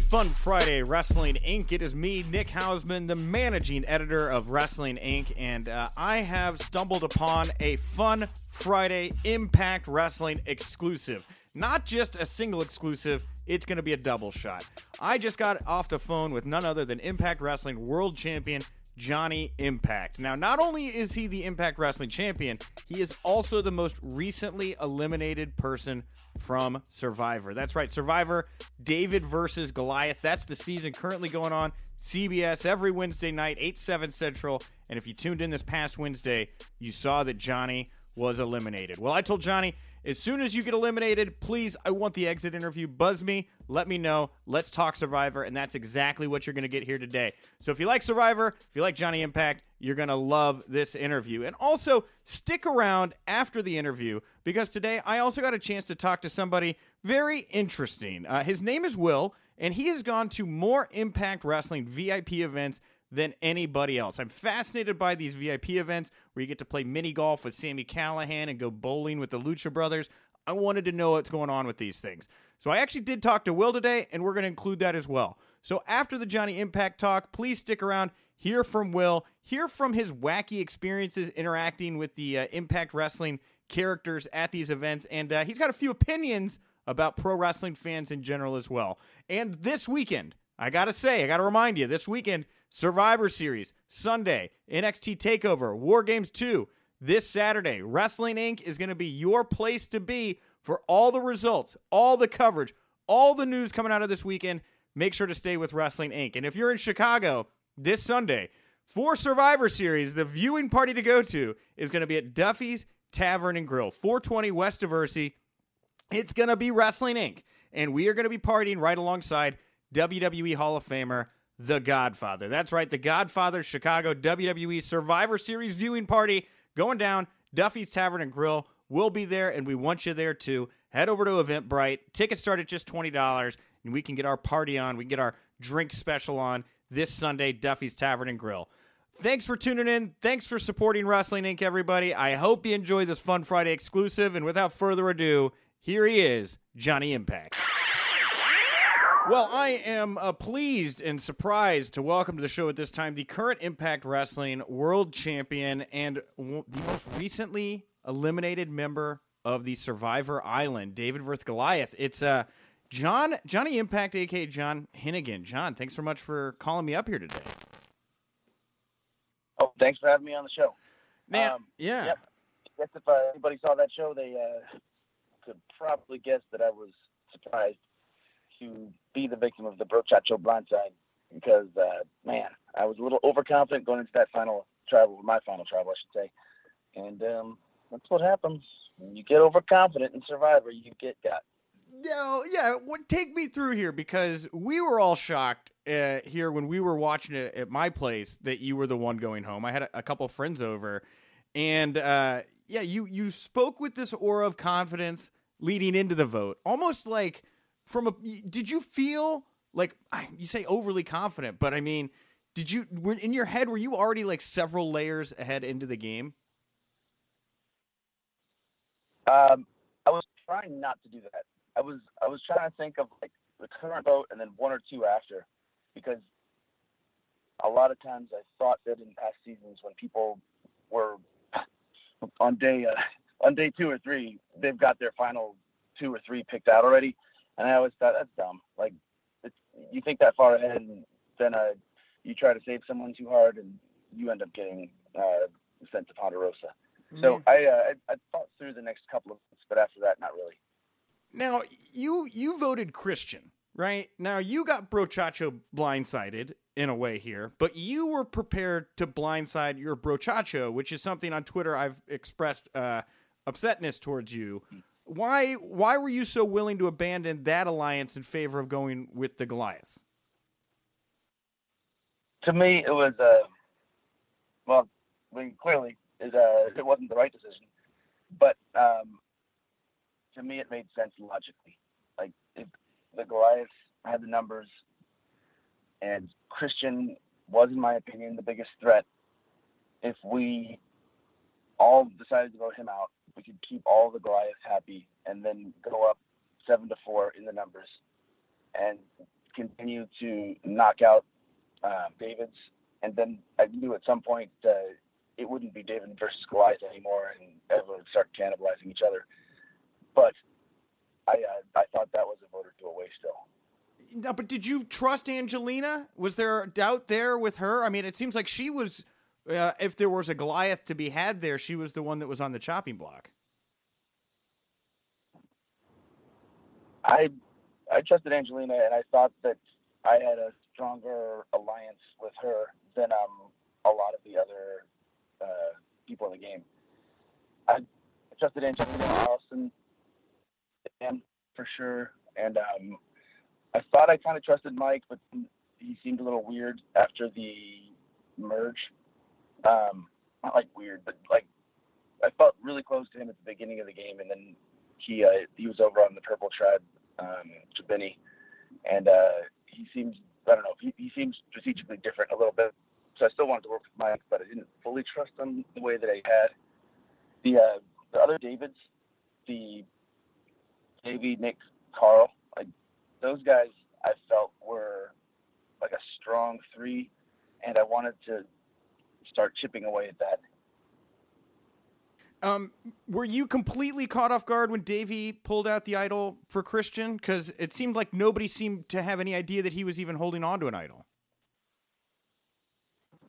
Fun Friday, Wrestling Inc. It is me, Nick Hausman, the managing editor of Wrestling Inc., and uh, I have stumbled upon a Fun Friday Impact Wrestling exclusive. Not just a single exclusive, it's going to be a double shot. I just got off the phone with none other than Impact Wrestling World Champion Johnny Impact. Now, not only is he the Impact Wrestling Champion, he is also the most recently eliminated person from Survivor. That's right, Survivor David versus Goliath. That's the season currently going on. CBS every Wednesday night, 8 7 Central. And if you tuned in this past Wednesday, you saw that Johnny was eliminated. Well, I told Johnny, as soon as you get eliminated, please, I want the exit interview. Buzz me, let me know. Let's talk Survivor, and that's exactly what you're going to get here today. So if you like Survivor, if you like Johnny Impact, you're going to love this interview. And also, stick around after the interview because today I also got a chance to talk to somebody very interesting. Uh, his name is Will, and he has gone to more Impact Wrestling VIP events than anybody else. I'm fascinated by these VIP events where you get to play mini golf with Sami Callihan and go bowling with the Lucha Brothers. I wanted to know what's going on with these things. So I actually did talk to Will today, and we're going to include that as well. So after the Johnny Impact talk, please stick around, hear from Will, hear from his wacky experiences interacting with the uh, Impact Wrestling characters at these events, and uh, he's got a few opinions about pro wrestling fans in general as well. And this weekend, I got to say, I got to remind you, this weekend, Survivor Series, Sunday, NXT TakeOver, War Games 2, this Saturday. Wrestling Inc. is going to be your place to be for all the results, all the coverage, all the news coming out of this weekend. Make sure to stay with Wrestling Inc. And if you're in Chicago this Sunday for Survivor Series, the viewing party to go to is going to be at Duffy's Tavern and Grill, 420 West Diversey. It's going to be Wrestling Inc. And we are going to be partying right alongside WWE Hall of Famer the Godfather. That's right, The Godfather Chicago WWE Survivor Series viewing party going down. Duffy's Tavern and Grill will be there, and we want you there too. Head over to Eventbrite. Tickets start at just $20, and we can get our party on. We can get our drink special on this Sunday, Duffy's Tavern and Grill. Thanks for tuning in. Thanks for supporting Wrestling Inc., everybody. I hope you enjoy this Fun Friday exclusive. And without further ado, here he is, Johnny Impact. Well, I am uh, pleased and surprised to welcome to the show at this time the current Impact Wrestling World Champion and w- the most recently eliminated member of the Survivor Island, David versus Goliath. It's uh, John Johnny Impact, aka John Hennigan. John, thanks so much for calling me up here today. Oh, thanks for having me on the show. Man, Um, yeah. Yep. I guess if uh, anybody saw that show, they uh, could probably guess that I was surprised to be the victim of the brochacho blindside because, uh, man, I was a little overconfident going into that final travel, my final travel, I should say. And um, that's what happens. When you get overconfident in Survivor, you get got. No, yeah. Take me through here because we were all shocked uh, here when we were watching it at my place that you were the one going home. I had a, a couple friends over, and uh, yeah, you you spoke with this aura of confidence leading into the vote, almost like from a. Did you feel like you say overly confident? But I mean, did you in your head were you already like several layers ahead into the game? Um, I was trying not to do that. I was I was trying to think of like the current vote and then one or two after, because a lot of times I thought that in past seasons when people were on day uh, on day two or three, they've got their final two or three picked out already, and I always thought that's dumb. Like it's, you think that far ahead, and then uh, you try to save someone too hard, and you end up getting uh, sent to Ponderosa. So I, uh, I I thought through the next couple of months, but after that, not really. Now you you voted Christian, right? Now you got Brochacho blindsided, in a way here, but you were prepared to blindside your brochacho, which is something on Twitter I've expressed uh, upsetness towards you. Why why were you so willing to abandon that alliance in favor of going with the Goliaths? To me, it was uh, well, I mean, clearly it, uh, it wasn't the right decision, but um, to me, it made sense logically. Like if the Goliaths had the numbers, and Christian was, in my opinion, the biggest threat. If we all decided to vote him out, we could keep all the Goliaths happy and then go up seven to four in the numbers and continue to knock out uh, David's. And then I knew at some point uh, it wouldn't be David versus Goliath anymore, and everyone would start cannibalizing each other. But I uh, I thought that was a voter to away still. No, but did you trust Angelina? Was there doubt there with her? I mean, it seems like she was. Uh, if there was a Goliath to be had there, she was the one that was on the chopping block. I I trusted Angelina, and I thought that I had a stronger alliance with her than um, a lot of the other uh, people in the game. I trusted Angelina Allison, and for sure, and um, I thought I kind of trusted Mike, but he seemed a little weird after the merge. Um, not like weird, but like I felt really close to him at the beginning of the game, and then he uh, he was over on the Purple Tribe, um, Jabeni, and uh, he seems I don't know he, he seems strategically different a little bit. So I still wanted to work with Mike, but I didn't fully trust him the way that I had. The uh, the other Davids, the Davey, Nick, Carl, like those guys, I felt were like a strong three, and I wanted to start chipping away at that. Um, were you completely caught off guard when Davey pulled out the idol for Christian? Because it seemed like nobody seemed to have any idea that he was even holding on to an idol.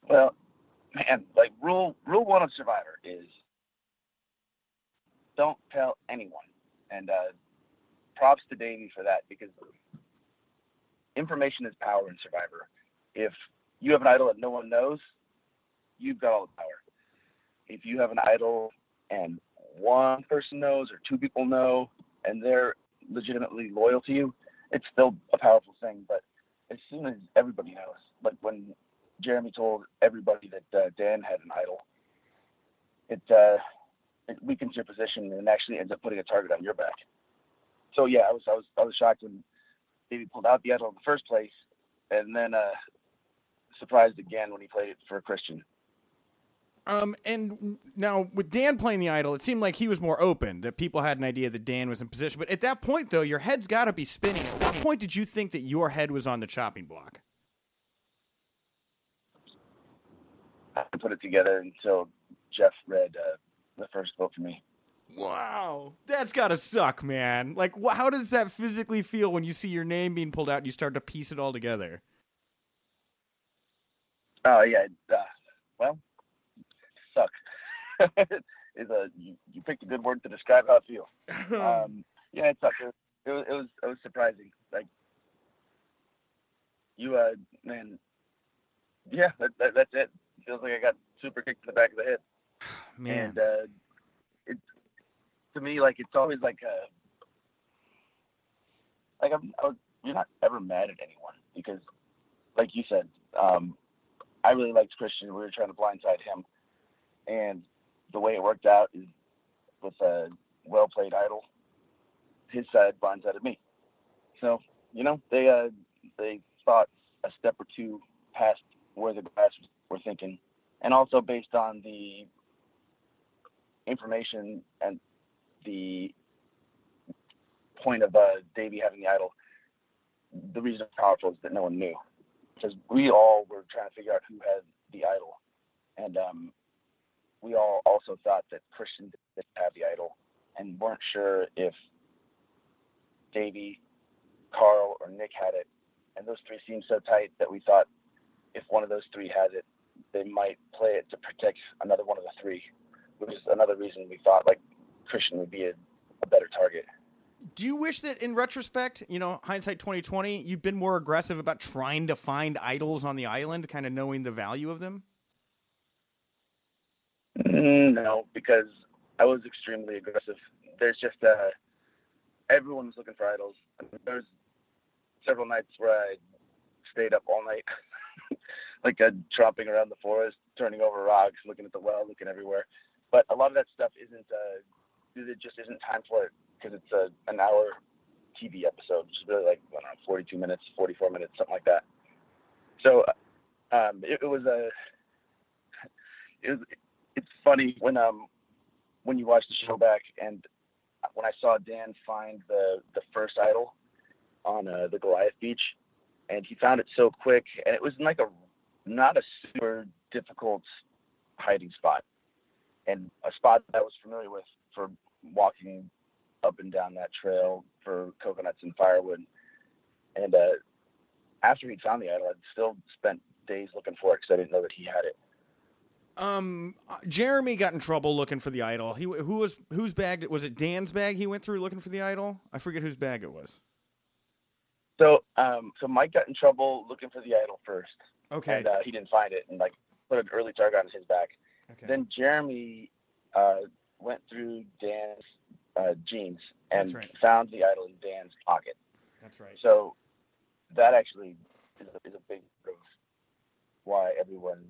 Well, man, like rule rule one of Survivor is don't tell anyone, and uh, props to Davey for that because information is power in Survivor. If you have an idol that no one knows, you've got all the power. If you have an idol and one person knows or two people know and they're legitimately loyal to you, it's still a powerful thing. But as soon as everybody knows, like when Jeremy told everybody that uh, Dan had an idol, it, uh, it weakens your position and actually ends up putting a target on your back. So yeah, I was I was I was shocked when Davey pulled out the idol in the first place, and then uh, surprised again when he played it for a Christian. Um, and now with Dan playing the idol, it seemed like he was more open. That people had an idea that Dan was in position. But at that point, though, your head's got to be spinning. At what point did you think that your head was on the chopping block? I put it together until Jeff read uh, the first vote for me. Wow, that's gotta suck, man. Like, wh- how does that physically feel when you see your name being pulled out and you start to piece it all together? Oh yeah, uh, well, is a you, you, picked a good word to describe how I feel. um, yeah, it sucked. It, it, was it was it was surprising. Like you, uh, man, yeah, that, that, that's it. Feels like I got super kicked in the back of the head. Man, and uh, it to me like it's always like a like I'm, I was, you're not ever mad at anyone because, like you said, um, I really liked Christian. We were trying to blindside him, and the way it worked out is with a well played idol. His side blindsided me, so you know they uh, they thought a step or two past where the guys were thinking, and also based on the information and the point of uh, Davey having the idol, the reason it's powerful is that no one knew. Because we all were trying to figure out who had the idol. And um, we all also thought that Christian didn't have the idol and weren't sure if Davey, Carl, or Nick had it. And those three seemed so tight that we thought if one of those three has it, they might play it to protect another one of the three, which is another reason we thought like Christian would be a, a better target. Do you wish that, in retrospect, you know, hindsight twenty twenty, you've been more aggressive about trying to find idols on the island, kind of knowing the value of them? Mm, no, because I was extremely aggressive. There's just uh, everyone was looking for idols. There's several nights where I stayed up all night, like uh, tromping around the forest, turning over rocks, looking at the well, looking everywhere. But a lot of that stuff isn't. Uh, it just isn't time for it because it's a an hour TV episode. It's really like I don't know, 42 minutes, 44 minutes, something like that. So um, it, it was a. It was, it's funny when um when you watch the show back and when I saw Dan find the the first idol on uh, the Goliath Beach, and he found it so quick, and it was like a not a super difficult hiding spot, and a spot that I was familiar with for walking up and down that trail for coconuts and firewood. And uh, after he found the idol, I'd still spent days looking for it because I didn't know that he had it. Um, uh, Jeremy got in trouble looking for the idol. He who was whose bag was it? Dan's bag. He went through looking for the idol. I forget whose bag it was. So, um, so Mike got in trouble looking for the idol first. Okay. And uh, he didn't find it, and like put an early target on his back. Okay. Then Jeremy uh, went through Dan's uh, jeans and right. found the idol in Dan's pocket. That's right. So that actually is a, is a big part of why everyone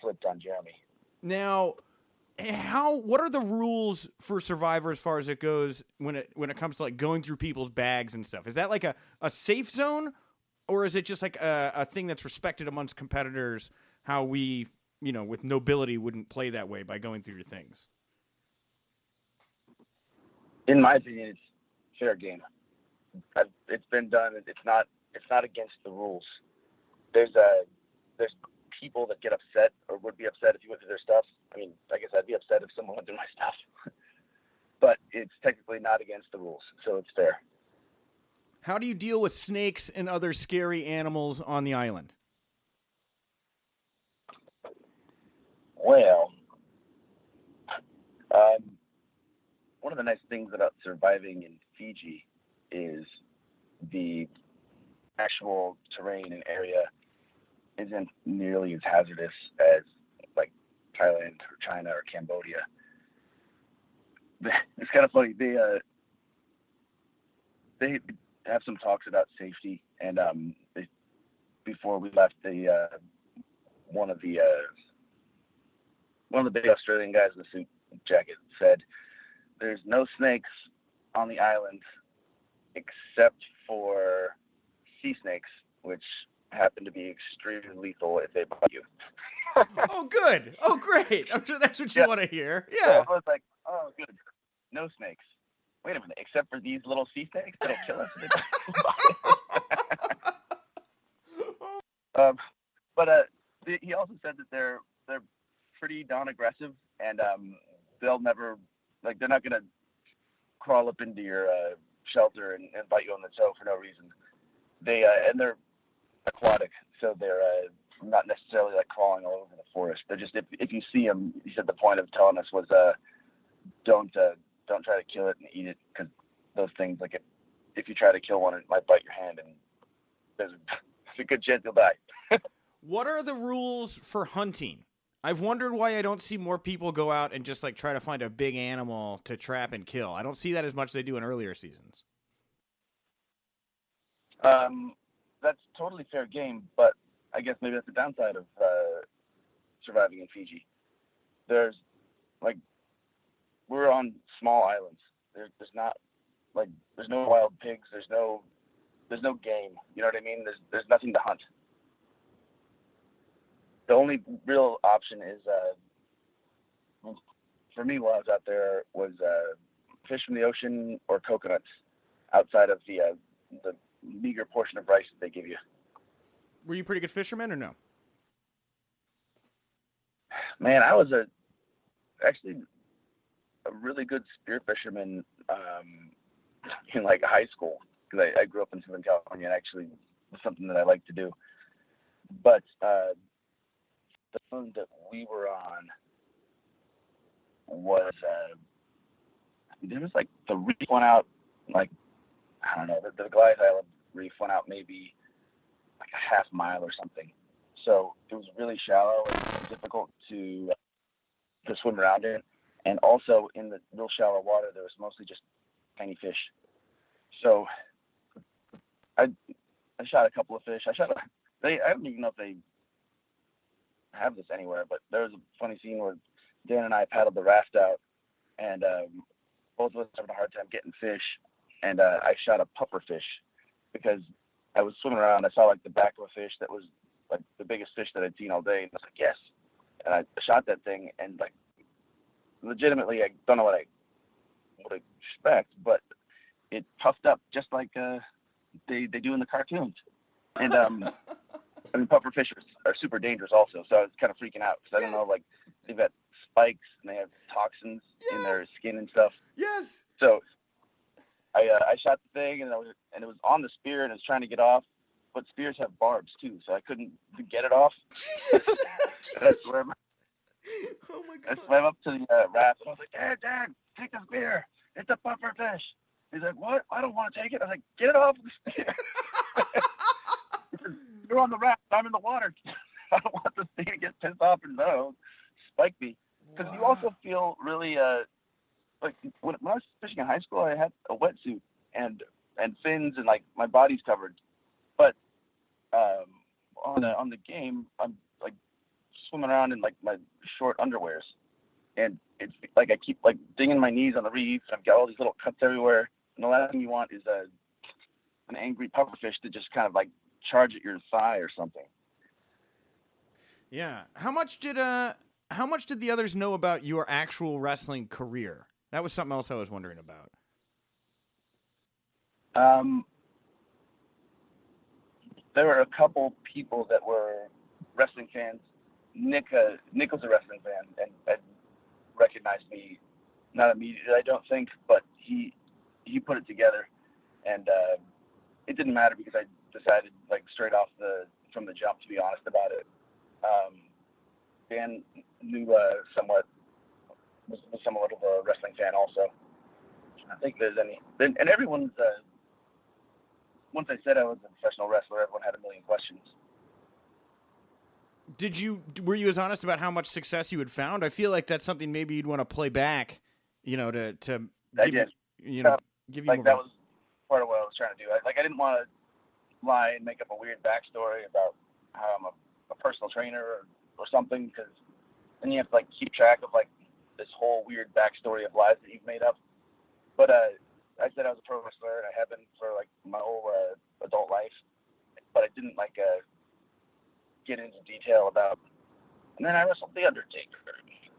flipped on Jeremy. Now, how what are the rules for Survivor as far as it goes when it when it comes to like going through people's bags and stuff? Is that like a, a safe zone, or is it just like a, a thing that's respected amongst competitors? How we you know with nobility wouldn't play that way by going through your things. In my opinion, it's fair game. I've, it's been done. It's not. It's not against the rules. There's a there's people that get upset or would be upset if you went through their stuff. I mean, I guess I'd be upset if someone went through my stuff. but it's technically not against the rules, so it's fair. How do you deal with snakes and other scary animals on the island? Well, um, one of the nice things about surviving in Fiji is the actual terrain and area isn't nearly as hazardous as like Thailand or China or Cambodia. It's kind of funny. They uh, they have some talks about safety, and um, they, before we left, the uh, one of the uh, one of the big Australian guys in the suit jacket said, "There's no snakes on the island except for sea snakes, which happen to be extremely lethal if they bite you." oh, good. Oh, great. I'm sure that's what you Yeah. want to hear. So Yeah. I was like, "Oh, good, no snakes." Wait a minute, except for these little sea snakes that'll kill us. if they bite. um, but uh, he also said that they're they're pretty darn aggressive, and um, they'll never like they're not gonna crawl up into your uh, shelter and, and bite you on the toe for no reason. They uh, and they're aquatic, so they're uh, not necessarily like crawling all over the forest. They're just if if you see them, he said the point of telling us was uh, don't uh, don't try to kill it and eat it because those things like if if you try to kill one, it might bite your hand, and there's a, there's a good chance you'll die. What are the rules for hunting? I've wondered why I don't see more people go out and just like try to find a big animal to trap and kill. I don't see that as much as they do in earlier seasons. Um, that's totally fair game, but I guess maybe that's the downside of uh, surviving in Fiji. There's like we're on small islands. There's there's not like there's no wild pigs. There's no there's no game. You know what I mean? There's there's nothing to hunt. The only real option is uh, for me while I was out there was uh, fish from the ocean or coconuts outside of the uh, the meager portion of rice that they give you. Were you a pretty good fisherman or no? Man, I was a actually a really good spear fisherman um, in like high school because I, I grew up in Southern California and actually was something that I like to do. But uh, the island that we were on was uh, there was like the reef went out like I don't know, the, the Goliath Island reef went out maybe like a half mile or something. So it was really shallow and difficult to to swim around in. And also in the real shallow water, there was mostly just tiny fish. So I I shot a couple of fish. I shot. They I don't even know if they have this anywhere, but there was a funny scene where Dan and I paddled the raft out, and um, both of us having a hard time getting fish, and uh, I shot a puffer fish because I was swimming around. I saw like the back of a fish that was like the biggest fish that I'd seen all day, and I was like, yes. And I shot that thing, and like, legitimately, I don't know what I would expect, but it puffed up just like uh, they they do in the cartoons. And um, I mean, puffer fish are, are super dangerous also, so I was kind of freaking out because I don't know, like they've got spikes and they have toxins Yeah. in their skin and stuff. Yes. So I uh, I shot the thing and I was and it was on the spear and it was trying to get off, but spears have barbs too, so I couldn't get it off. Jesus. And I Jesus. swam, Oh my god. I swam up to the uh, raft and I was like, Dad, Dad, take the spear. It's a puffer fish. He's like, What? I don't want to take it. I was like, Get it off the spear. You're on the raft. I'm in the water. I don't want this thing to get pissed off and no, spike me. Because you also feel really uh like when, when I was fishing in high school, I had a wetsuit and and fins and like my body's covered, but um, on the on the game, I'm like swimming around in like my short underwears, and it's like I keep like dinging my knees on the reef, and I've got all these little cuts everywhere. And the last thing you want is a an angry pufferfish to just kind of like charge at your thigh or something. Yeah. How much did uh how much did the others know about your actual wrestling career? That was something else I was wondering about. Um, there were a couple people that were wrestling fans. Nick, uh, Nick was a wrestling fan and, and recognized me, not immediately, I don't think, but he he put it together, and uh, it didn't matter because I decided like straight off the from the jump to be honest about it. Um, Dan knew uh, somewhat was, was somewhat of fan also. I think there's any, and and everyone's. Uh, once I said I was a professional wrestler, everyone had a million questions. Did you were you as honest about how much success you had found? I feel like that's something maybe you'd want to play back, you know, to to I give did. you, you know, Yeah. give you Like that of was part of what I was trying to do. I, like I didn't want to lie and make up a weird backstory about how I'm a, a personal trainer or, or something, because then you have to like keep track of like this whole weird backstory of lies that you've made up. But uh, I said I was a pro wrestler, and I have been for like my whole uh, adult life. But I didn't like uh, get into detail about. And then I wrestled the Undertaker.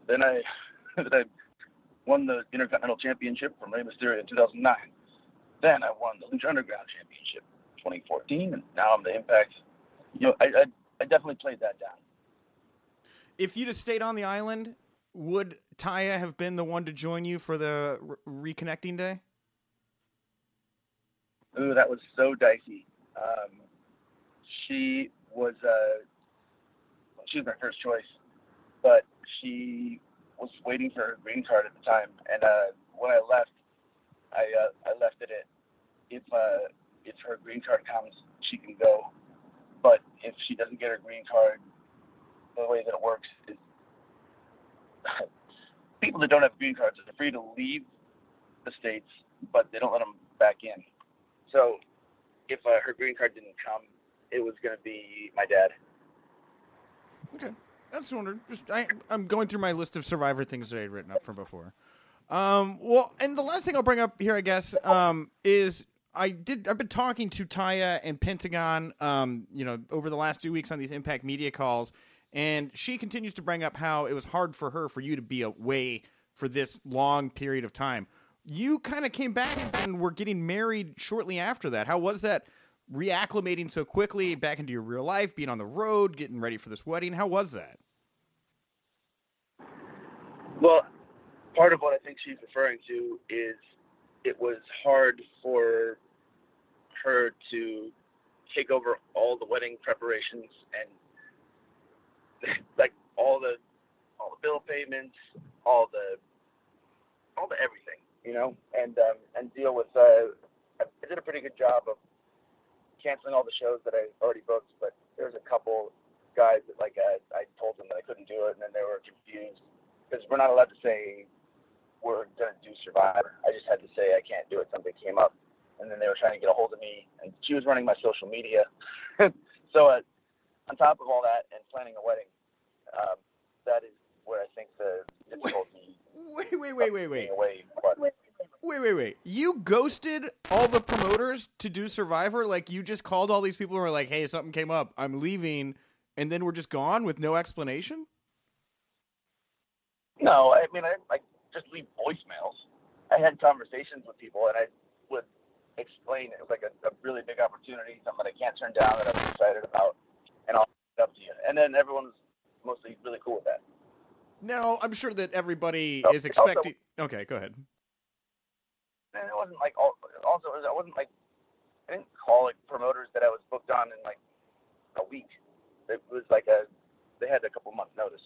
Then I, then I won the Intercontinental Championship from Rey Mysterio in 2009. Then I won the Lucha Underground Championship 2014, and now I'm the Impact. You know, I, I, I definitely played that down. If you'd have stayed on the island, would Taya have been the one to join you for the re- reconnecting day? Ooh, that was so dicey. Um, she was uh, she was my first choice, but she was waiting for her green card at the time, and uh, when I left, I uh, I left it at if uh, if her green card comes, she can go, but if she doesn't get her green card, the way that it works is people that don't have green cards are free to leave the states, but they don't let them back in. So if uh, her green card didn't come, it was going to be my dad. Okay, that's wondered. Just I, I'm going through my list of Survivor things that I had written up from before. Um, well, and the last thing I'll bring up here, I guess, um, is I did. I've been talking to Taya and Pentagon, um, you know, over the last two weeks on these Impact Media calls, and she continues to bring up how it was hard for her for you to be away for this long period of time. You kind of came back and were getting married shortly after that. How was that? Reacclimating so quickly back into your real life, being on the road, getting ready for this wedding. How was that? Well, part of what I think she's referring to is it was hard for her to take over all the wedding preparations and like all the all the bill payments, all the all the everything, you know, and um, and deal with uh, I did a pretty good job of canceling all the shows that I already booked, but there was a couple guys that like I, I told them that I couldn't do it, and then they were confused because we're not allowed to say we're gonna do Survivor. I just had to say I can't do it. Something came up, and then they were trying to get a hold of me, and she was running my social media. so uh, on top of all that, and planning a wedding, um, that is where I think the difficulty. Wait, wait, wait, wait, wait. Away, but, Wait, wait, wait. You ghosted all the promoters to do Survivor? Like, you just called all these people and were like, hey, something came up. I'm leaving. And then we're just gone with no explanation? No, I mean I like just leave voicemails. I had conversations with people, and I would explain it was like a, a really big opportunity, something I can't turn down that I'm excited about, and I'll it up to you. And then everyone's mostly really cool with that. No, I'm sure that everybody No, is it also- expecting. Okay, go ahead. And it wasn't like all, also I wasn't like I didn't call like promoters that I was booked on in like a week. It was like a they had a couple months notice.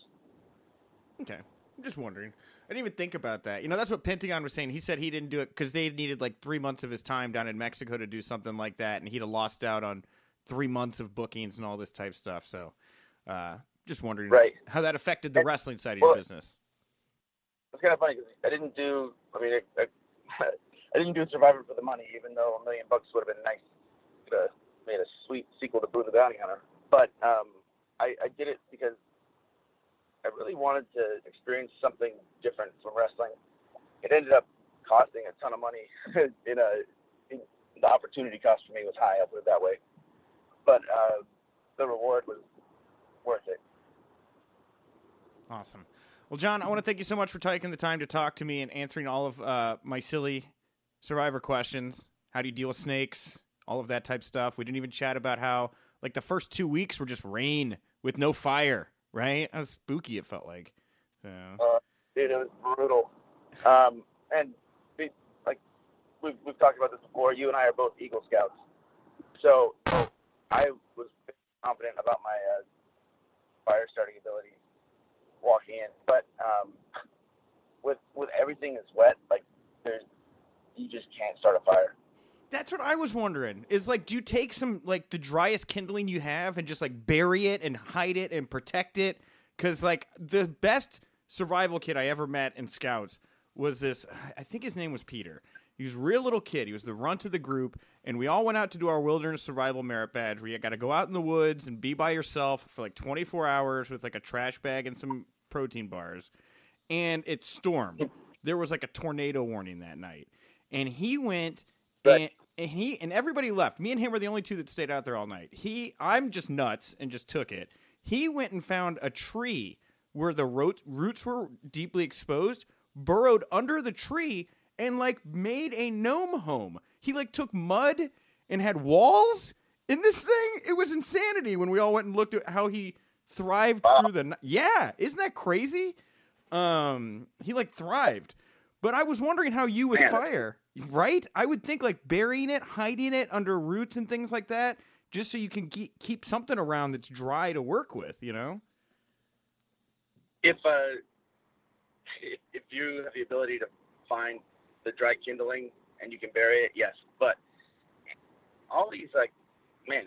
Okay. I'm just wondering. I didn't even think about that. You know, that's what Pentagon was saying. He said he didn't do it because they needed like three months of his time down in Mexico to do something like that, and he'd have lost out on three months of bookings and all this type stuff. So, uh, just wondering Right. how that affected the And- wrestling side of your well- business. It's kind of funny because I didn't do. I mean, I, I, I didn't do Survivor for the money, even though a million bucks would have been nice. Could have made a sweet sequel to Boone the Bounty Hunter. But um, I, I did it because I really wanted to experience something different from wrestling. It ended up costing a ton of money. in a, in, the opportunity cost for me was high. I'll put it that way. But uh, the reward was worth it. Awesome. Well, John, I want to thank you so much for taking the time to talk to me and answering all of uh, my silly survivor questions. How do you deal with snakes? All of that type stuff. We didn't even chat about how, like, the first two weeks were just rain with no fire, right? How spooky, it felt like. So, Dude, it was brutal. Um, and we, like we've, we've talked about this before. You and I are both Eagle Scouts, so I was confident about my uh, fire starting abilities walking in. But um, with with everything that's wet, like there's you just can't start a fire. That's what I was wondering. Is like, do you take some like the driest kindling you have and just like bury it and hide it and protect it? Because like the best survival kid I ever met in Scouts was this. I think his name was Peter. He was a real little kid. He was the runt of the group, and we all went out to do our wilderness survival merit badge. Where you got to go out in the woods and be by yourself for like 24 hours with like a trash bag and some protein bars. And it stormed. There was like a tornado warning that night, and he went and, and he and everybody left. Me and him were the only two that stayed out there all night. He, I'm just nuts and just took it. He went and found a tree where the ro- roots were deeply exposed, burrowed under the tree, and like made a gnome home. He like took mud and had walls in this thing. It was insanity when we all went and looked at how he thrived through the. Yeah, isn't that crazy? Um, he like thrived. But I was wondering how you with Man. fire, right? I would think like burying it, hiding it under roots and things like that, just so you can keep keep something around that's dry to work with. You know? if uh, if you have the ability to find the dry kindling and you can bury it, yes. But all these like, man,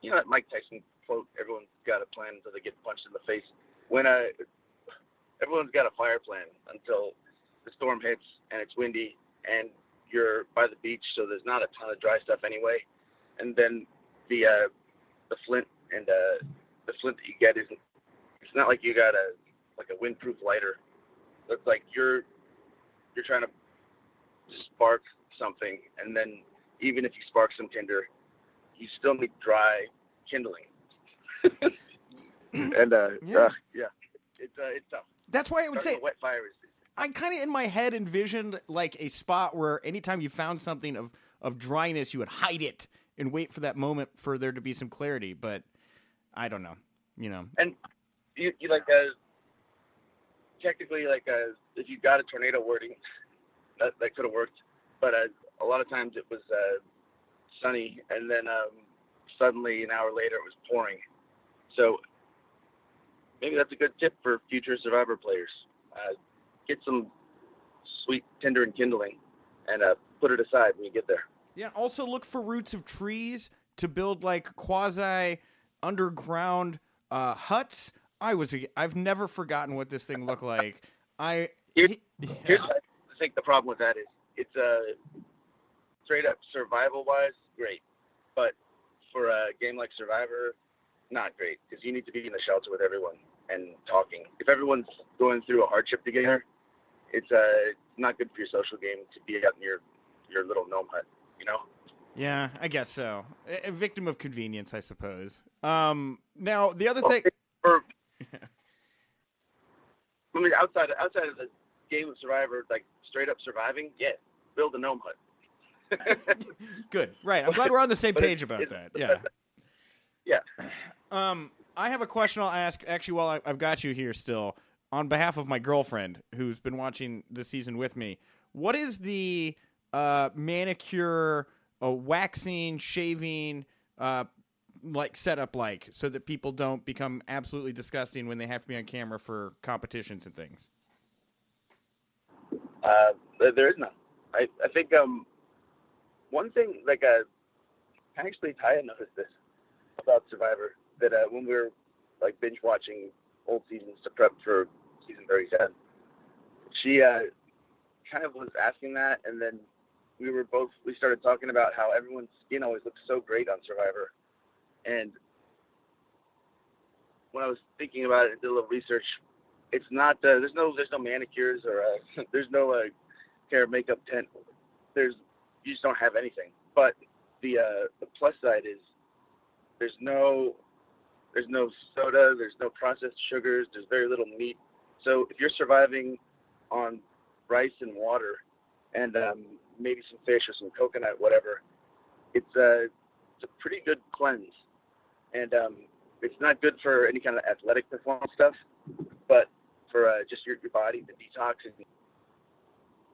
you know that Mike Tyson quote: "Everyone's got a plan until they get punched in the face." When uh, everyone's got a fire plan until the storm hits and it's windy and you're by the beach, so there's not a ton of dry stuff anyway. And then the uh, the flint and uh, the flint that you get isn't. It's not like you got a like a windproof lighter. It's like you're you're trying to spark something, and then even if you spark some tinder, you still need dry kindling. and uh, Yeah. uh, yeah, it's uh, it's tough. That's why I would Starting say wet fire is I kind of in my head envisioned like a spot where anytime you found something of of dryness, you would hide it and wait for that moment for there to be some clarity. But I don't know. You know, and you, you like uh, technically like uh, if you've got a tornado wording, that that could have worked. But uh, a lot of times it was uh, sunny, and then um, suddenly an hour later it was pouring. So maybe that's a good tip for future Survivor players. Uh, get some sweet tinder and kindling, and uh, put it aside when you get there. Yeah. Also, look for roots of trees to build like quasi underground uh, huts. I was. I've never forgotten what this thing looked like. I. Here- yeah. Here's I think the problem with that is it's a straight up survival wise great, but for a game like Survivor, not great because you need to be in the shelter with everyone and talking. If everyone's going through a hardship together, it's uh, not good for your social game to be out in your your little gnome hut. You know. Yeah, I guess so. A, a victim of convenience, I suppose. Um, now the other Well, thing. Or I mean, outside outside of the game of Survivor, like straight up surviving, yeah, build a gnome hut. Good, right? I'm glad we're on the same page about that. Yeah. Yeah. Um, I have a question I'll ask. Actually, while I've got you here, still on behalf of my girlfriend who's been watching the season with me, what is the uh, manicure, uh, waxing, shaving, uh, like setup like, so that people don't become absolutely disgusting when they have to be on camera for competitions and things? Uh, there- is none. I, I think um, one thing, like, uh, actually, Taya noticed this about Survivor that uh, when we were like binge watching old seasons to prep for season 37, she uh, kind of was asking that, and then we were both we started talking about how everyone's skin always looks so great on Survivor, and when I was thinking about it and did a little research, it's not uh, there's no there's no manicures or uh, there's no uh, hair makeup tent. There's you just don't have anything. But the uh, the plus side is there's no there's no soda, there's no processed sugars, there's very little meat. So if you're surviving on rice and water and um, maybe some fish or some coconut, whatever, it's a it's a pretty good cleanse. And um, it's not good for any kind of athletic performance stuff, but for uh, just your, your body, the detox, and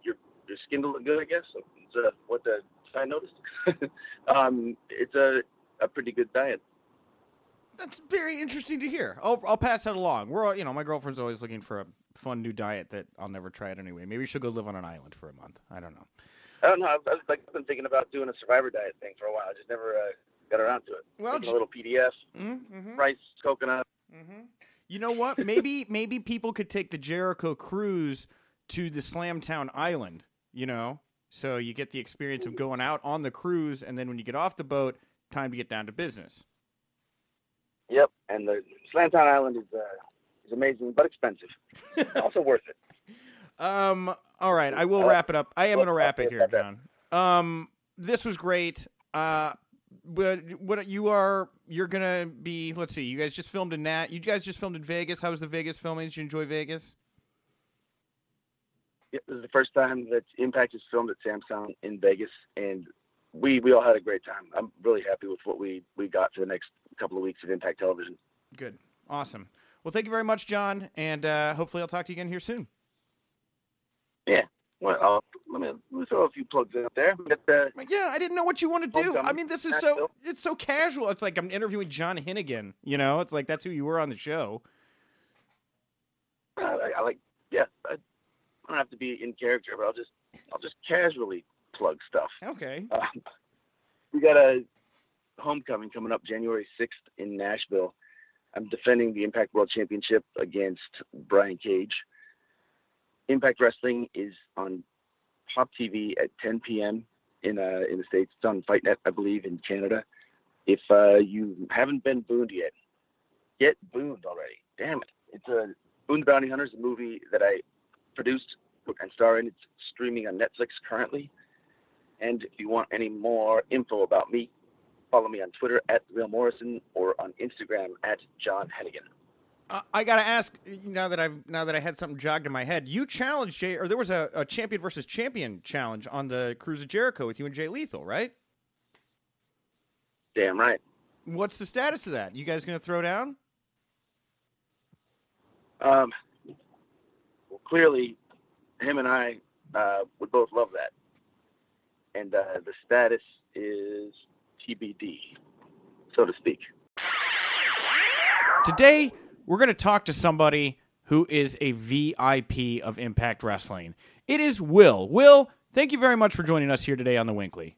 your your skin to look good, I guess. It's uh, what the I noticed. um, it's a a pretty good diet. That's very interesting to hear. I'll I'll pass that along. We're all, you know, my girlfriend's always looking for a fun new diet that I'll never try it anyway. Maybe she'll go live on an island for a month. I don't know. I don't know. I've, I've like been thinking about doing a survivor diet thing for a while. I just never uh, got around to it. Well, Taking a little PDF, mm-hmm. rice, coconut. Mm-hmm. You know what? Maybe maybe people could take the Jericho cruise to the Slamtown Island. You know, so you get the experience of going out on the cruise, and then when you get off the boat, time to get down to business. Yep. And the Slantown Island is uh, is amazing, but expensive. also worth it. Um. All right, I will Uh, wrap it up. I am going to wrap it here. John. Um. This was great. Uh. But what you are you're gonna be? Let's see. You guys just filmed in Nat. You guys just filmed in Vegas. How was the Vegas filming? Did you enjoy Vegas? It was the first time that Impact is filmed at Sam's Town in Vegas, and we we all had a great time. I'm really happy with what we we got for the next couple of weeks of Impact Television. Good. Awesome. Well, thank you very much, John, and uh, hopefully I'll talk to you again here soon. Well, I'll, let me let me throw a few plugs out there. Got the Yeah, I didn't know what you want to do. I mean, this is so it's so casual. It's like I'm interviewing John Hennigan. You know, it's like that's who you were on the show. uh, I, I like yeah. I, I don't have to be in character, but I'll just I'll just casually plug stuff. Okay. Um, we got a homecoming coming up January 6th in Nashville. I'm defending the Impact World Championship against Brian Cage. Impact Wrestling is on Pop TV at 10 p.m. in uh, in the states. It's on FightNet, I believe, in Canada. If uh, you haven't been booned yet, get booned already. Damn it! It's a Boone the Bounty Hunters, a movie that I produced and star in. It's streaming on Netflix currently. And if you want any more info about me, follow me on Twitter at Real Morrison or on Instagram at John Hennigan. Uh, I gotta ask now that I've now that I had something jogged in my head. You challenged Jay, or there was a, a champion versus champion challenge on the Cruise of Jericho with you and Jay Lethal, right? Damn right. What's the status of that? You guys gonna throw down? Um, well, clearly, him and I uh, would both love that. And uh, the status is TBD, so to speak. Today, we're going to talk to somebody who is a VIP of Impact Wrestling. It is Will. Will, thank you very much for joining us here today on the WINCLY.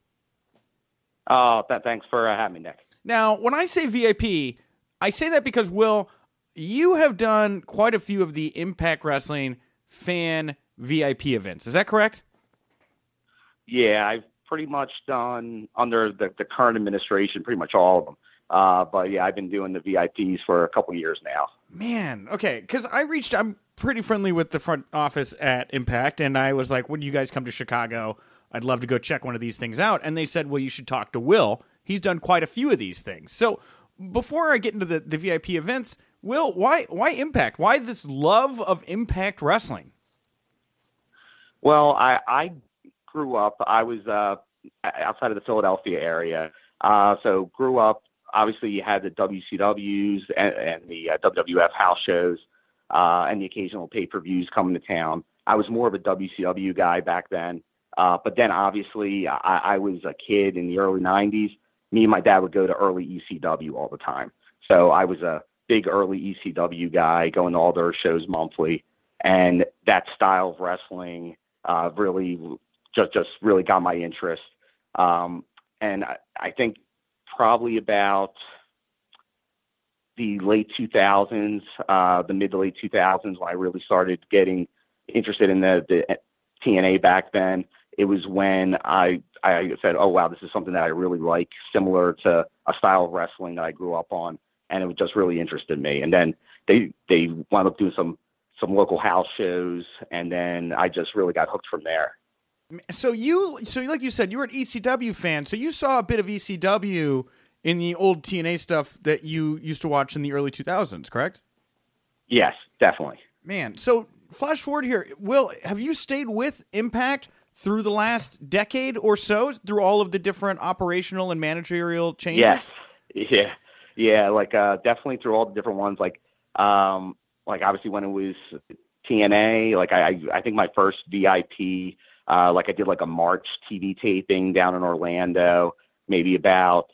Oh, th- thanks for uh, having me, Nick. Now, when I say VIP, I say that because Will, you have done quite a few of the Impact Wrestling fan VIP events. Is that correct? Yeah, I've pretty much done under the, the current administration, pretty much all of them. Uh, but yeah, I've been doing the VIPs for a couple years now. Man, okay, because I reached, I'm pretty friendly with the front office at Impact, and I was like, when you guys come to Chicago, I'd love to go check one of these things out. And they said, well, you should talk to Will. He's done quite a few of these things. So before I get into the, the VIP events, Will, why why Impact? Why this love of Impact Wrestling? Well, I, I grew up. I was uh, outside of the Philadelphia area, uh, so grew up. Obviously, you had the WCWs and, and the uh, WWF house shows, uh, and the occasional pay per views coming to town. I was more of a WCW guy back then, uh, but then obviously I, I was a kid in the early '90s. Me and my dad would go to early ECW all the time, so I was a big early ECW guy, going to all their shows monthly, and that style of wrestling uh, really just just really got my interest. Um, and I, I think probably about the late 2000s, uh, the mid to late 2000s, when I really started getting interested in the, the TNA back then. It was when I I said, "Oh wow, this is something that I really like, similar to a style of wrestling that I grew up on," and it just really interested me. And then they they wound up doing some some local house shows, and then I just really got hooked from there. So you, so like you said, you were an ECW fan. So you saw a bit of ECW in the old TNA stuff that you used to watch in the early 2000s, correct? Yes, definitely. Man, so flash forward here. Will, have you stayed with Impact through the last decade or so, through all of the different operational and managerial changes? Yes. Yeah. Yeah. Like, uh, definitely through all the different ones. Like, um, like obviously when it was TNA, like I, I think my first VIP, uh, like I did like a March TV taping down in Orlando, maybe about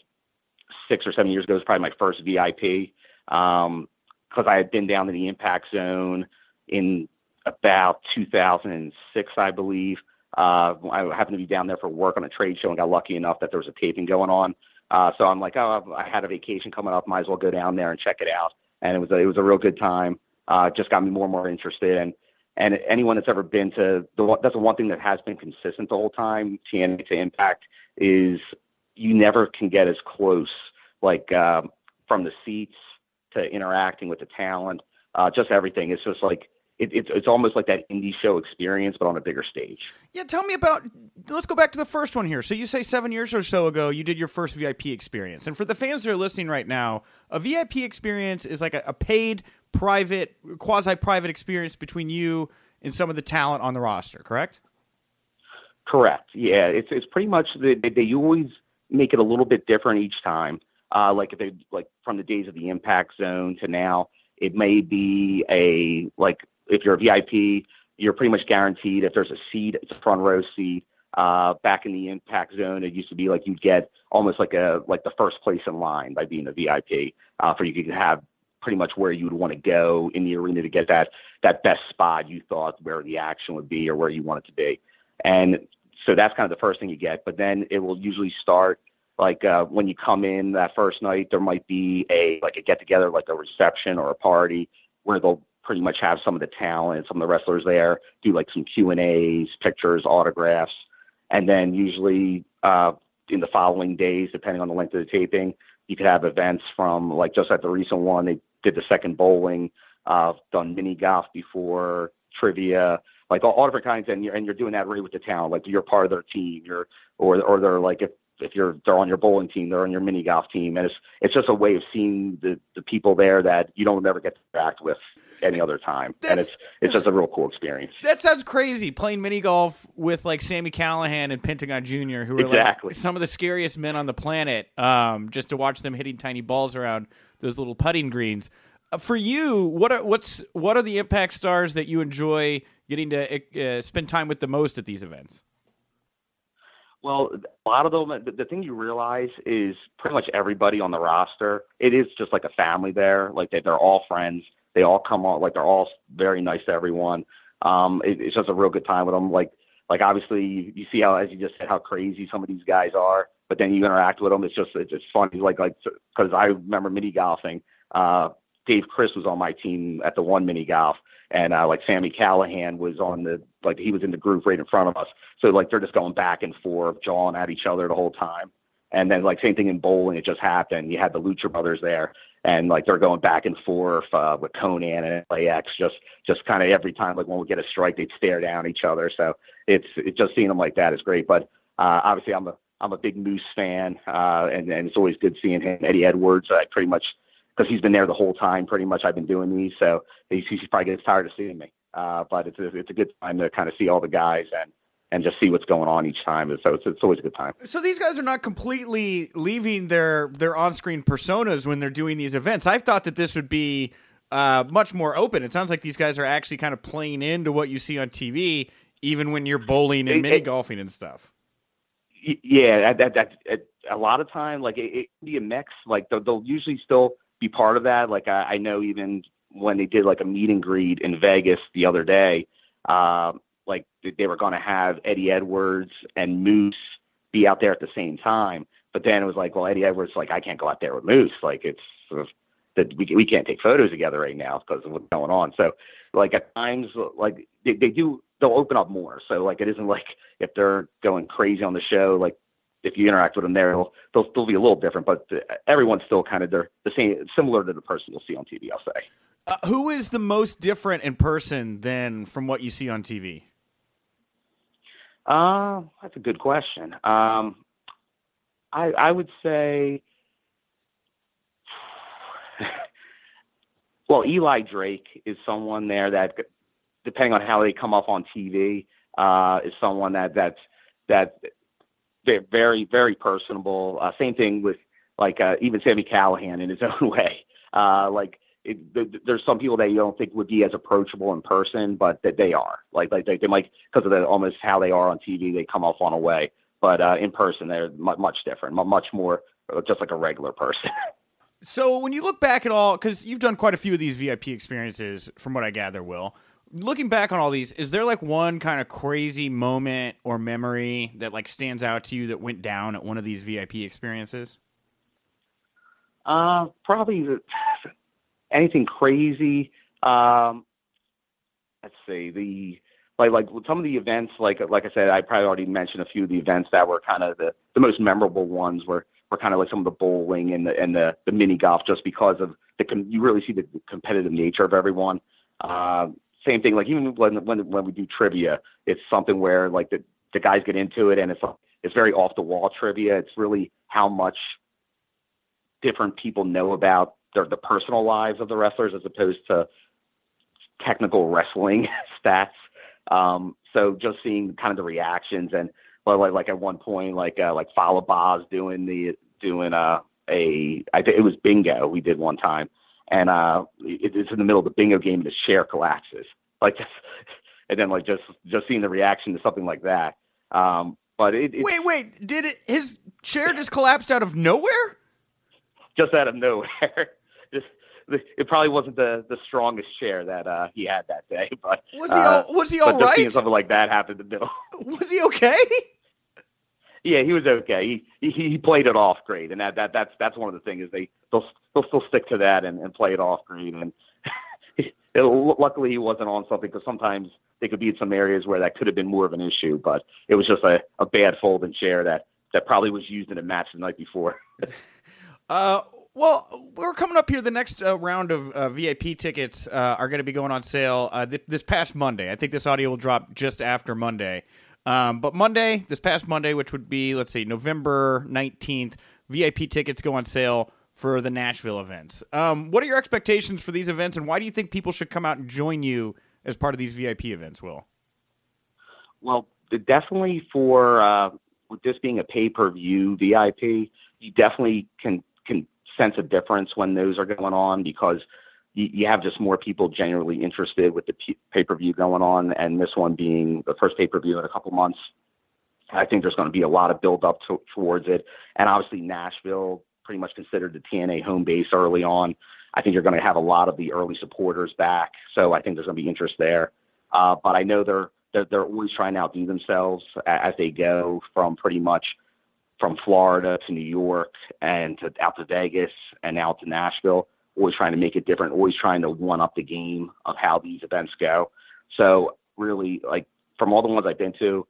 six or seven years ago. It was probably my first VIP because um, I had been down in the Impact Zone in about 2006, I believe. Uh, I happened to be down there for work on a trade show and got lucky enough that there was a taping going on. Uh, so I'm like, oh, I had a vacation coming up, might as well go down there and check it out. And it was a, it was a real good time. Uh, just got me more and more interested. And and anyone that's ever been to the that's the one thing that has been consistent the whole time. TNA to Impact is you never can get as close, like uh, from the seats to interacting with the talent, uh, just everything. It's just like it, it's it's almost like that indie show experience, but on a bigger stage. Yeah, tell me about. Let's go back to the first one here. So you say seven years or so ago, you did your first VIP experience, and for the fans that are listening right now, a VIP experience is like a, a paid private, quasi private experience between you and some of the talent on the roster, correct? Correct. Yeah, it's it's pretty much they they always make it a little bit different each time. Uh, like if they like from the days of the Impact Zone to now, it may be a like if you're a VIP, you're pretty much guaranteed if there's a seat, it's a front row seat. Uh, back in the Impact Zone, it used to be like you'd get almost like a like the first place in line by being a VIP. Uh, for you could have pretty much where you would want to go in the arena to get that that best spot you thought where the action would be or where you want it to be. And so that's kind of the first thing you get. But then it will usually start like uh, when you come in that first night, there might be a like a get together, like a reception or a party where they'll pretty much have some of the talent, some of the wrestlers there, do like some Q and A's, pictures, autographs, and then usually uh, in the following days, depending on the length of the taping, you could have events from like just at the recent one, they did the second bowling. Uh, done mini golf before, trivia, like all, all different kinds, and you're and you're doing that right with the town. Like you're part of their team. You're or or they're like if if you're they're on your bowling team, they're on your mini golf team, and it's it's just a way of seeing the the people there that you don't ever get to interact with any other time, That's, and it's it's just a real cool experience. That sounds crazy. Playing mini golf with like Sami Callihan and Pentagon Jr., who are exactly. like some of the scariest men on the planet. Um, just to watch them hitting tiny balls around those little putting greens. Uh, for you, what are what's what are the impact stars that you enjoy getting to uh, spend time with the most at these events? Well, a lot of them. The, the thing you realize is pretty much everybody on the roster. It is just like a family there. Like they, they're all friends. They all come on. Like they're all very nice to everyone. Um, it, it's just a real good time with them. Like like obviously you, see how as you just said how crazy some of these guys are but then you interact with them. It's just it's just funny, like like because I remember mini golfing. Uh, Dave Crist was on my team at the one mini golf, and uh, like Sami Callihan was on the like he was in the group right in front of us. So like they're just going back and forth, jawing at each other the whole time. And then like same thing in bowling, it just happened. You had the Lucha Brothers there, and like they're going back and forth uh, with Konnan and LAX. Just just kind of every time like when we get a strike, they'd stare down each other. So it's it just seeing them like that is great. But uh, obviously, I'm a I'm a big Moose fan, uh, and and it's always good seeing him. Eddie Edwards, I pretty much because he's been there the whole time. Pretty much, I've been doing these, so he, he probably gets tired of seeing me. Uh, but it's a, it's a good time to kind of see all the guys and and just see what's going on each time. So it's, it's always a good time. So these guys are not completely leaving their their on screen personas when they're doing these events. I've thought that this would be uh, much more open. It sounds like these guys are actually kind of playing into what you see on TV, even when you're bowling and mini golfing and stuff. Yeah, that, that, that, a lot of time, like it, it can be a mix. Like they'll, they'll usually still be part of that. Like I, I, know even when they did like a meet and greet in Vegas the other day, um, like they were going to have Eddie Edwards and Moose be out there at the same time. But then it was like, well, Eddie Edwards, like I can't go out there with Moose. Like it's sort of that we we can't take photos together right now because of what's going on. So like at times, like they, they do, they'll open up more. So like it isn't like if they're going crazy on the show, like if you interact with them there, they'll, they'll be a little different, but everyone's still kind of they're the same, similar to the person you'll see on TV. I'll say. Uh, who is the most different in person than from what you see on TV? Uh, that's a good question. Um, I I would say, well, Eli Drake is someone there that, depending on how they come up on TV, uh, is someone that that's that they're very very personable. Uh, same thing with like uh, even Sami Callihan in his own way. Uh, like it, there's some people that you don't think would be as approachable in person, but that they are. Like like they, they might because of the almost how they are on TV, they come off on a way, but uh, in person they're much, much different, much more uh, just like a regular person. so when you look back at all, because you've done quite a few of these VIP experiences, from what I gather, Will. Looking back on all these, is there like one kind of crazy moment or memory that like stands out to you that went down at one of these VIP experiences? Uh, probably the anything crazy. Um, let's see the like like some of the events like like I said I probably already mentioned a few of the events that were kind of the the most memorable ones were were kind of like some of the bowling and the and the the mini golf just because of the you really see the competitive nature of everyone. Uh, same thing like even when when when we do trivia, it's something where like the the guys get into it and it's it's very off the wall trivia. It's really how much different people know about the, the personal lives of the wrestlers as opposed to technical wrestling stats. Um, so just seeing kind of the reactions and well, like, like at one point, like uh, like Fallah Bahh's doing the doing uh, a I think it was bingo we did one time, and uh, it, it's in the middle of the bingo game, and the chair collapses like, and then like just just seeing the reaction to something like that. Um, but it, wait, wait, did it? His chair just collapsed out of nowhere? Just out of nowhere. it probably wasn't the the strongest chair that uh, he had that day. But was he all, was he all right? something like that happened the middle. was he okay? Yeah, he was okay. He, he he played it off great, and that, that that's that's one of the things is they they'll they'll still stick to that and, and play it off great. And it, luckily he wasn't on something because sometimes they could be in some areas where that could have been more of an issue. But it was just a, a bad folding chair that that probably was used in a match the night before. uh, well, we're coming up here. The next uh, round of uh, VIP tickets uh, are going to be going on sale uh, th- this past Monday. I think this audio will drop just after Monday. Um, but Monday, this past Monday, which would be, let's see, November 19th, VIP tickets go on sale for the Nashville events. Um, what are your expectations for these events, and why do you think people should come out and join you as part of these VIP events, Will? Well, definitely for uh, with this being a pay per view VIP, you definitely can can sense of difference when those are going on because you, you have just more people generally interested with the pay per view going on, and this one being the first pay per view in a couple months. I think there's going to be a lot of build up to, towards it, and obviously Nashville, pretty much considered the TNA home base early on. I think you're going to have a lot of the early supporters back, so I think there's going to be interest there. Uh, but I know they're, they're they're always trying to outdo themselves as they go from pretty much from Florida to New York and to out to Vegas and out to Nashville, always trying to make it different, always trying to one up the game of how these events go. So really, like from all the ones I've been to,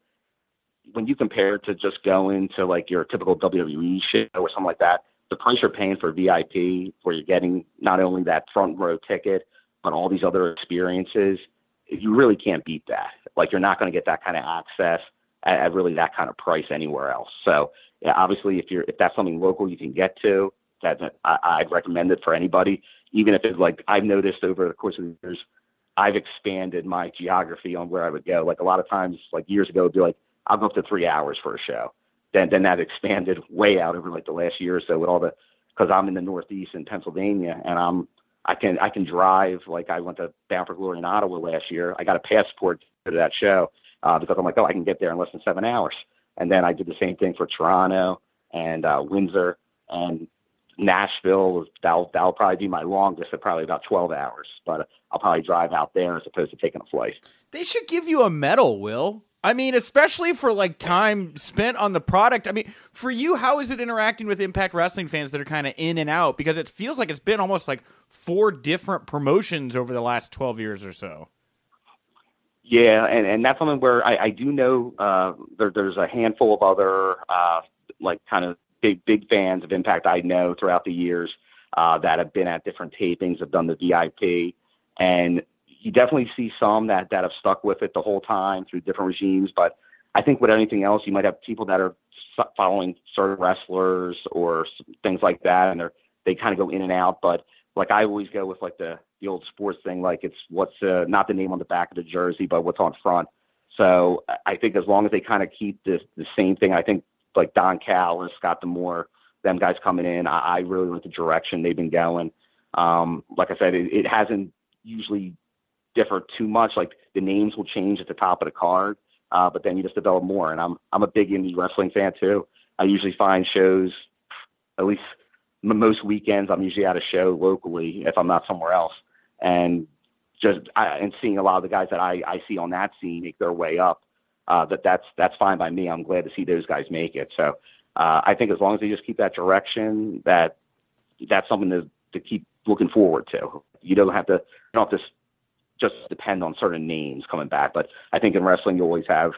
when you compare it to just going to like your typical WWE show or something like that, the price you're paying for VIP, where you're getting not only that front row ticket, but all these other experiences, you really can't beat that. Like you're not going to get that kind of access at, at, really that kind of price anywhere else. So obviously, if you're if that's something local you can get to, that I, I'd recommend it for anybody. Even if it's like I've noticed over the course of years, I've expanded my geography on where I would go. Like a lot of times, like years ago, it'd be like I'll go up to three hours for a show. Then then that expanded way out over like the last year or so with all the because I'm in the Northeast in Pennsylvania and I'm I can I can drive like I went to Bound for Glory in Ottawa last year. I got a passport to that show uh, because I'm like oh I can get there in less than seven hours. And then I did the same thing for Toronto and uh, Windsor and Nashville. That'll that'll probably be my longest at probably about 12 hours. But I'll probably drive out there as opposed to taking a flight. They should give you a medal, Will. I mean, especially for like time spent on the product. I mean, for you, how is it interacting with Impact Wrestling fans that are kind of in and out? Because it feels like it's been almost like four different promotions over the last 12 years or so. Yeah, and, and that's something where I, I do know uh, there, there's a handful of other uh, like kind of big big fans of Impact I know throughout the years uh, that have been at different tapings, have done the VIP, and you definitely see some that that have stuck with it the whole time through different regimes. But I think with anything else, you might have people that are following certain wrestlers or things like that, and they're they kind of go in and out. But like I always go with like the the old sports thing, like it's what's uh, not the name on the back of the jersey, but what's on front. So I think as long as they kind of keep this the same thing, I think like Don Callis, Scott D'Amore, them guys coming in, I, I really like the direction they've been going. Um, like I said, it, it hasn't usually differ too much. Like the names will change at the top of the card, uh, but then you just develop more. And I'm I'm a big indie wrestling fan too. I usually find shows, at least most weekends, I'm usually at a show locally if I'm not somewhere else, and just I, and seeing a lot of the guys that I I see on that scene make their way up. Uh, that that's that's fine by me. I'm glad to see those guys make it. So uh, I think as long as they just keep that direction, that that's something to to keep looking forward to. You don't have to you don't have to just depend on certain names coming back. But I think in wrestling, you always have,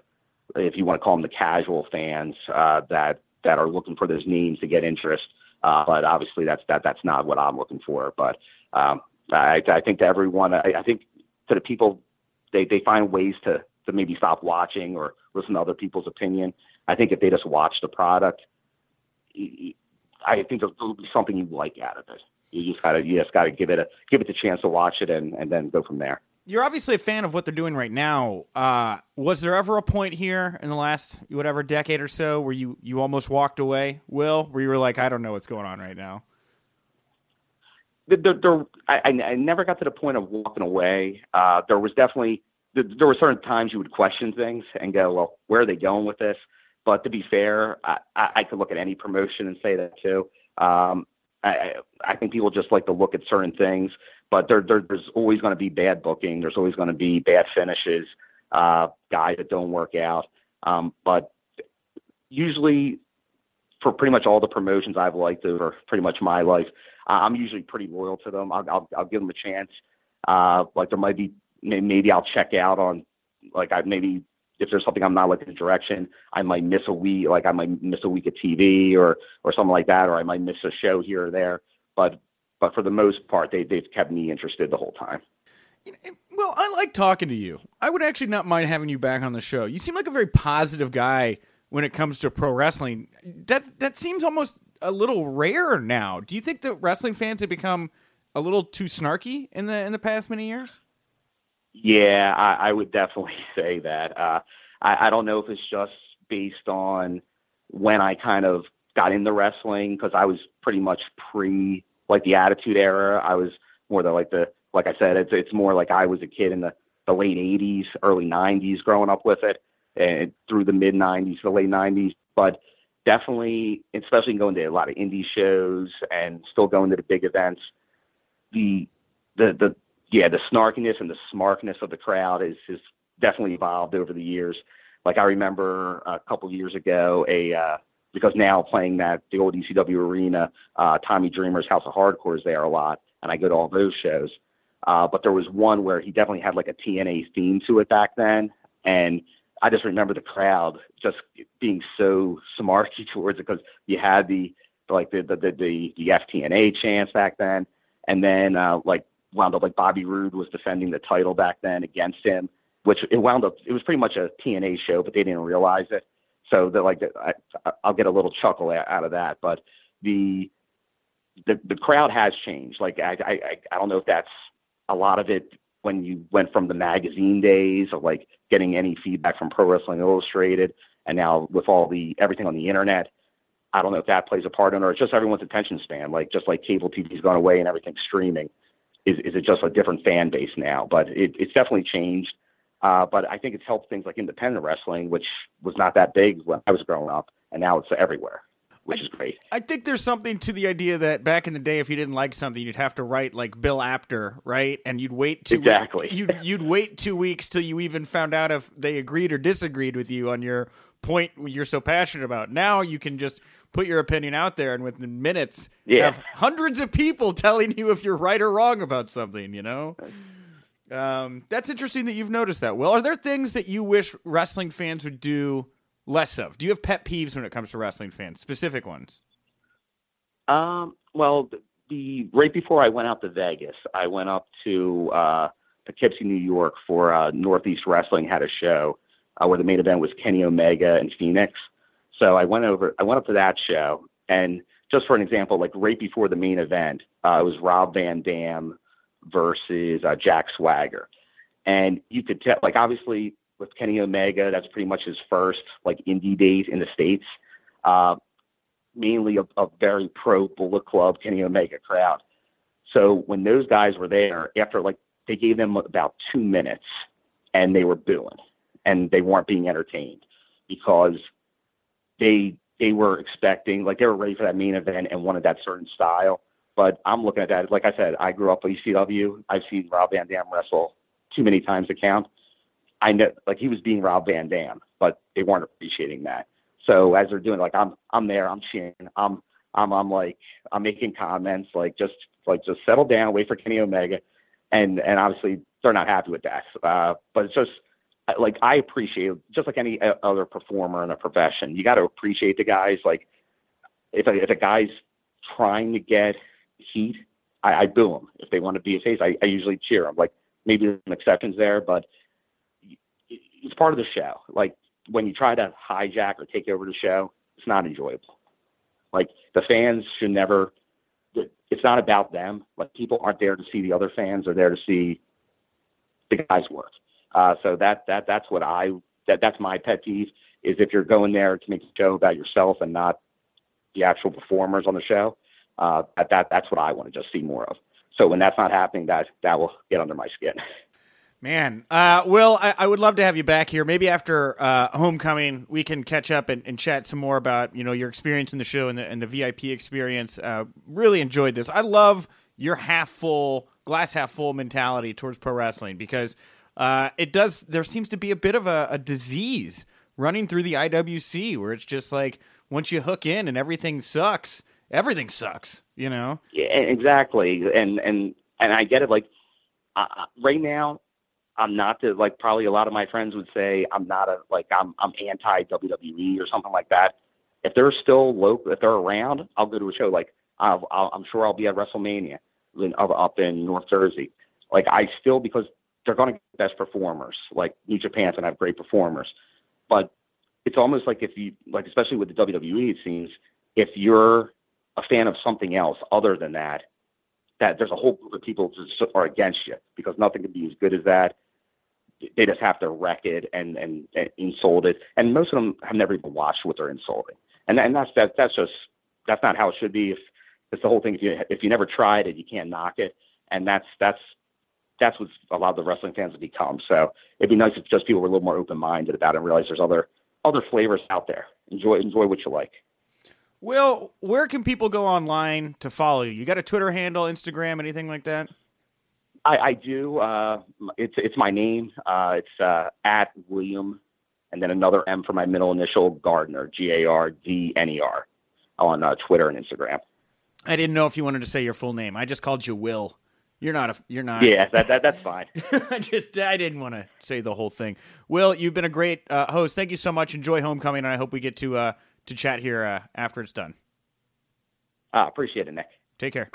if you want to call them the casual fans, uh, that that are looking for those names to get interest. Uh, but obviously, that's that that's not what I'm looking for. But um, I, I think to everyone, I, I think to the people, they they find ways to to maybe stop watching or listen to other people's opinion. I think if they just watch the product, I think there'll be something you like out of it. You just gotta you just gotta give it a give it the chance to watch it and, and then go from there. You're obviously a fan of what they're doing right now. Uh, was there ever a point here in the last whatever decade or so where you you almost walked away, Will? Where you were like, I don't know what's going on right now. There, there, I, I never got to the point of walking away. Uh, there was definitely there were certain times you would question things and go, well, where are they going with this? But to be fair, I, I could look at any promotion and say that too. Um, I, I think people just like to look at certain things, but there, there there's always going to be bad booking. There's always going to be bad finishes, uh, guys that don't work out. Um, but usually, for pretty much all the promotions I've liked over pretty much my life, I'm usually pretty loyal to them. I'll, I'll, I'll give them a chance. Uh, like there might be maybe I'll check out on like I maybe if there's something I'm not liking the direction, I might miss a week, like I might miss a week of TV or or something like that, or I might miss a show here or there. But but for the most part, they they've kept me interested the whole time. Well, I like talking to you. I would actually not mind having you back on the show. You seem like a very positive guy when it comes to pro wrestling. That that seems almost a little rare now. Do you think that wrestling fans have become a little too snarky in the in the past many years? Yeah, I, I would definitely say that. Uh, I, I don't know if it's just based on when I kind of got into wrestling because I was pretty much pre like the Attitude Era. I was more the like the like I said, it's it's more like I was a kid in the the late '80s, early '90s, growing up with it, and through the mid '90s, the late '90s. But definitely, especially going to a lot of indie shows and still going to the big events, the the the yeah, the snarkiness and the smartness of the crowd is has definitely evolved over the years. Like I remember a couple years ago, a uh, because now playing that the old ECW arena, uh, Tommy Dreamer's House of Hardcore is there a lot, and I go to all those shows. Uh, but there was one where he definitely had like a TNA theme to it back then, and I just remember the crowd just being so smarty towards it because you had the like the the the the, the FTNA chance back then, and then uh, like wound up like Bobby Roode was defending the title back then against him, which it wound up it was pretty much a TNA show, but they didn't realize it. So that like I, I'll get a little chuckle out of that, but the the the crowd has changed. Like I I I don't know if that's a lot of it when you went from the magazine days of like getting any feedback from Pro Wrestling Illustrated, and now with all the everything on the internet, I don't know if that plays a part in, or it's just everyone's attention span. Like just like cable TV's gone away and everything's streaming, is is it just a different fan base now? But it, it's definitely changed. Uh, but I think it's helped things like independent wrestling, which was not that big when I was growing up, and now it's everywhere which I, is great. I think there's something to the idea that back in the day, if you didn't like something, you'd have to write like Bill Apter, right? And you'd wait two exactly. You'd you'd wait two weeks till you even found out if they agreed or disagreed with you on your point you're so passionate about. Now you can just put your opinion out there, and within minutes, yeah. have hundreds of people telling you if you're right or wrong about something. You know. Um, that's interesting that you've noticed that. Well, are there things that you wish wrestling fans would do less of? Do you have pet peeves when it comes to wrestling fans? Specific ones? Um, well, the, right before I went out to Vegas, I went up to uh, Poughkeepsie, New York for uh, Northeast Wrestling had a show uh, where the main event was Kenny Omega and Fénix. So I went over, I went up to that show, and just for an example, like right before the main event, uh, it was Rob Van Dam versus uh, Jack Swagger, and you could tell, like obviously with Kenny Omega. That's pretty much his first like indie days in the states. Uh, mainly a, a very pro Bullet Club Kenny Omega crowd. So when those guys were there, after like they gave them about two minutes, and they were booing, and they weren't being entertained because they they were expecting like they were ready for that main event and wanted that certain style. But I'm looking at that. Like I said, I grew up at ECW. I've seen Rob Van Dam wrestle too many times to count. I know like he was being Rob Van Dam, but they weren't appreciating that. So as they're doing, like I'm I'm there, I'm cheering, I'm I'm I'm like I'm making comments, like just like just settle down, wait for Kenny Omega, and and obviously they're not happy with that. Uh, but it's just like I appreciate just like any other performer in a profession, you got to appreciate the guys. Like if a, if a guy's trying to get heat, I, I boo him. If they want to be a face, I, I usually cheer them. Like maybe there's some exceptions there, but it's part of the show. Like when you try to hijack or take over the show, it's not enjoyable. Like the fans should never. It's not about them. Like people aren't there to see the other fans; they're there to see the guys work. Uh, so that that that's what I that that's my pet peeve is if you're going there to make a show about yourself and not the actual performers on the show. Uh, that that that's what I want to just see more of. So when that's not happening, that that will get under my skin. Man, uh, Will, I, I, would love to have you back here. Maybe after uh, homecoming, we can catch up and, and, chat some more about you know your experience in the show and the, and the VIP experience. Uh, really enjoyed this. I love your half full, glass half full mentality towards pro wrestling because uh, it does. There seems to be a bit of a, a disease running through the IWC where it's just like once you hook in and everything sucks, everything sucks. You know? Yeah, exactly. And and and I get it. Like uh, right now I'm not the like probably a lot of my friends would say I'm not a like I'm I'm anti WWE or something like that. If they're still local, if they're around, I'll go to a show. Like I'll, I'm sure I'll be at WrestleMania in, up in North Jersey. Like I still because they're going to get best performers. Like New Japan's going to have great performers, but it's almost like if you like, especially with the WWE, it seems if you're a fan of something else other than that, that there's a whole group of people that are against you because nothing can be as good as that they just have to wreck it and, and, and insult it. And most of them have never even watched what they're insulting. And and that's that that's just that's not how it should be. If it's the whole thing. If you if you never tried it, you can't knock it. And that's that's that's what a lot of the wrestling fans have become. So it'd be nice if just people were a little more open minded about it and realize there's other other flavors out there. Enjoy enjoy what you like. Well, where can people go online to follow you? You got a Twitter handle, Instagram, anything like that? I, I do. Uh, it's it's my name. Uh, it's uh, at William and then another M for my middle initial, Gardner, G A R D N E R, on uh, Twitter and Instagram. I didn't know if you wanted to say your full name. I just called you Will. You're not a. You're not. Yeah, that, that that's fine. I just I didn't want to say the whole thing. Will, you've been a great uh, host. Thank you so much. Enjoy homecoming, and I hope we get to uh, to chat here uh, after it's done. Ah, appreciate it, Nick. Take care.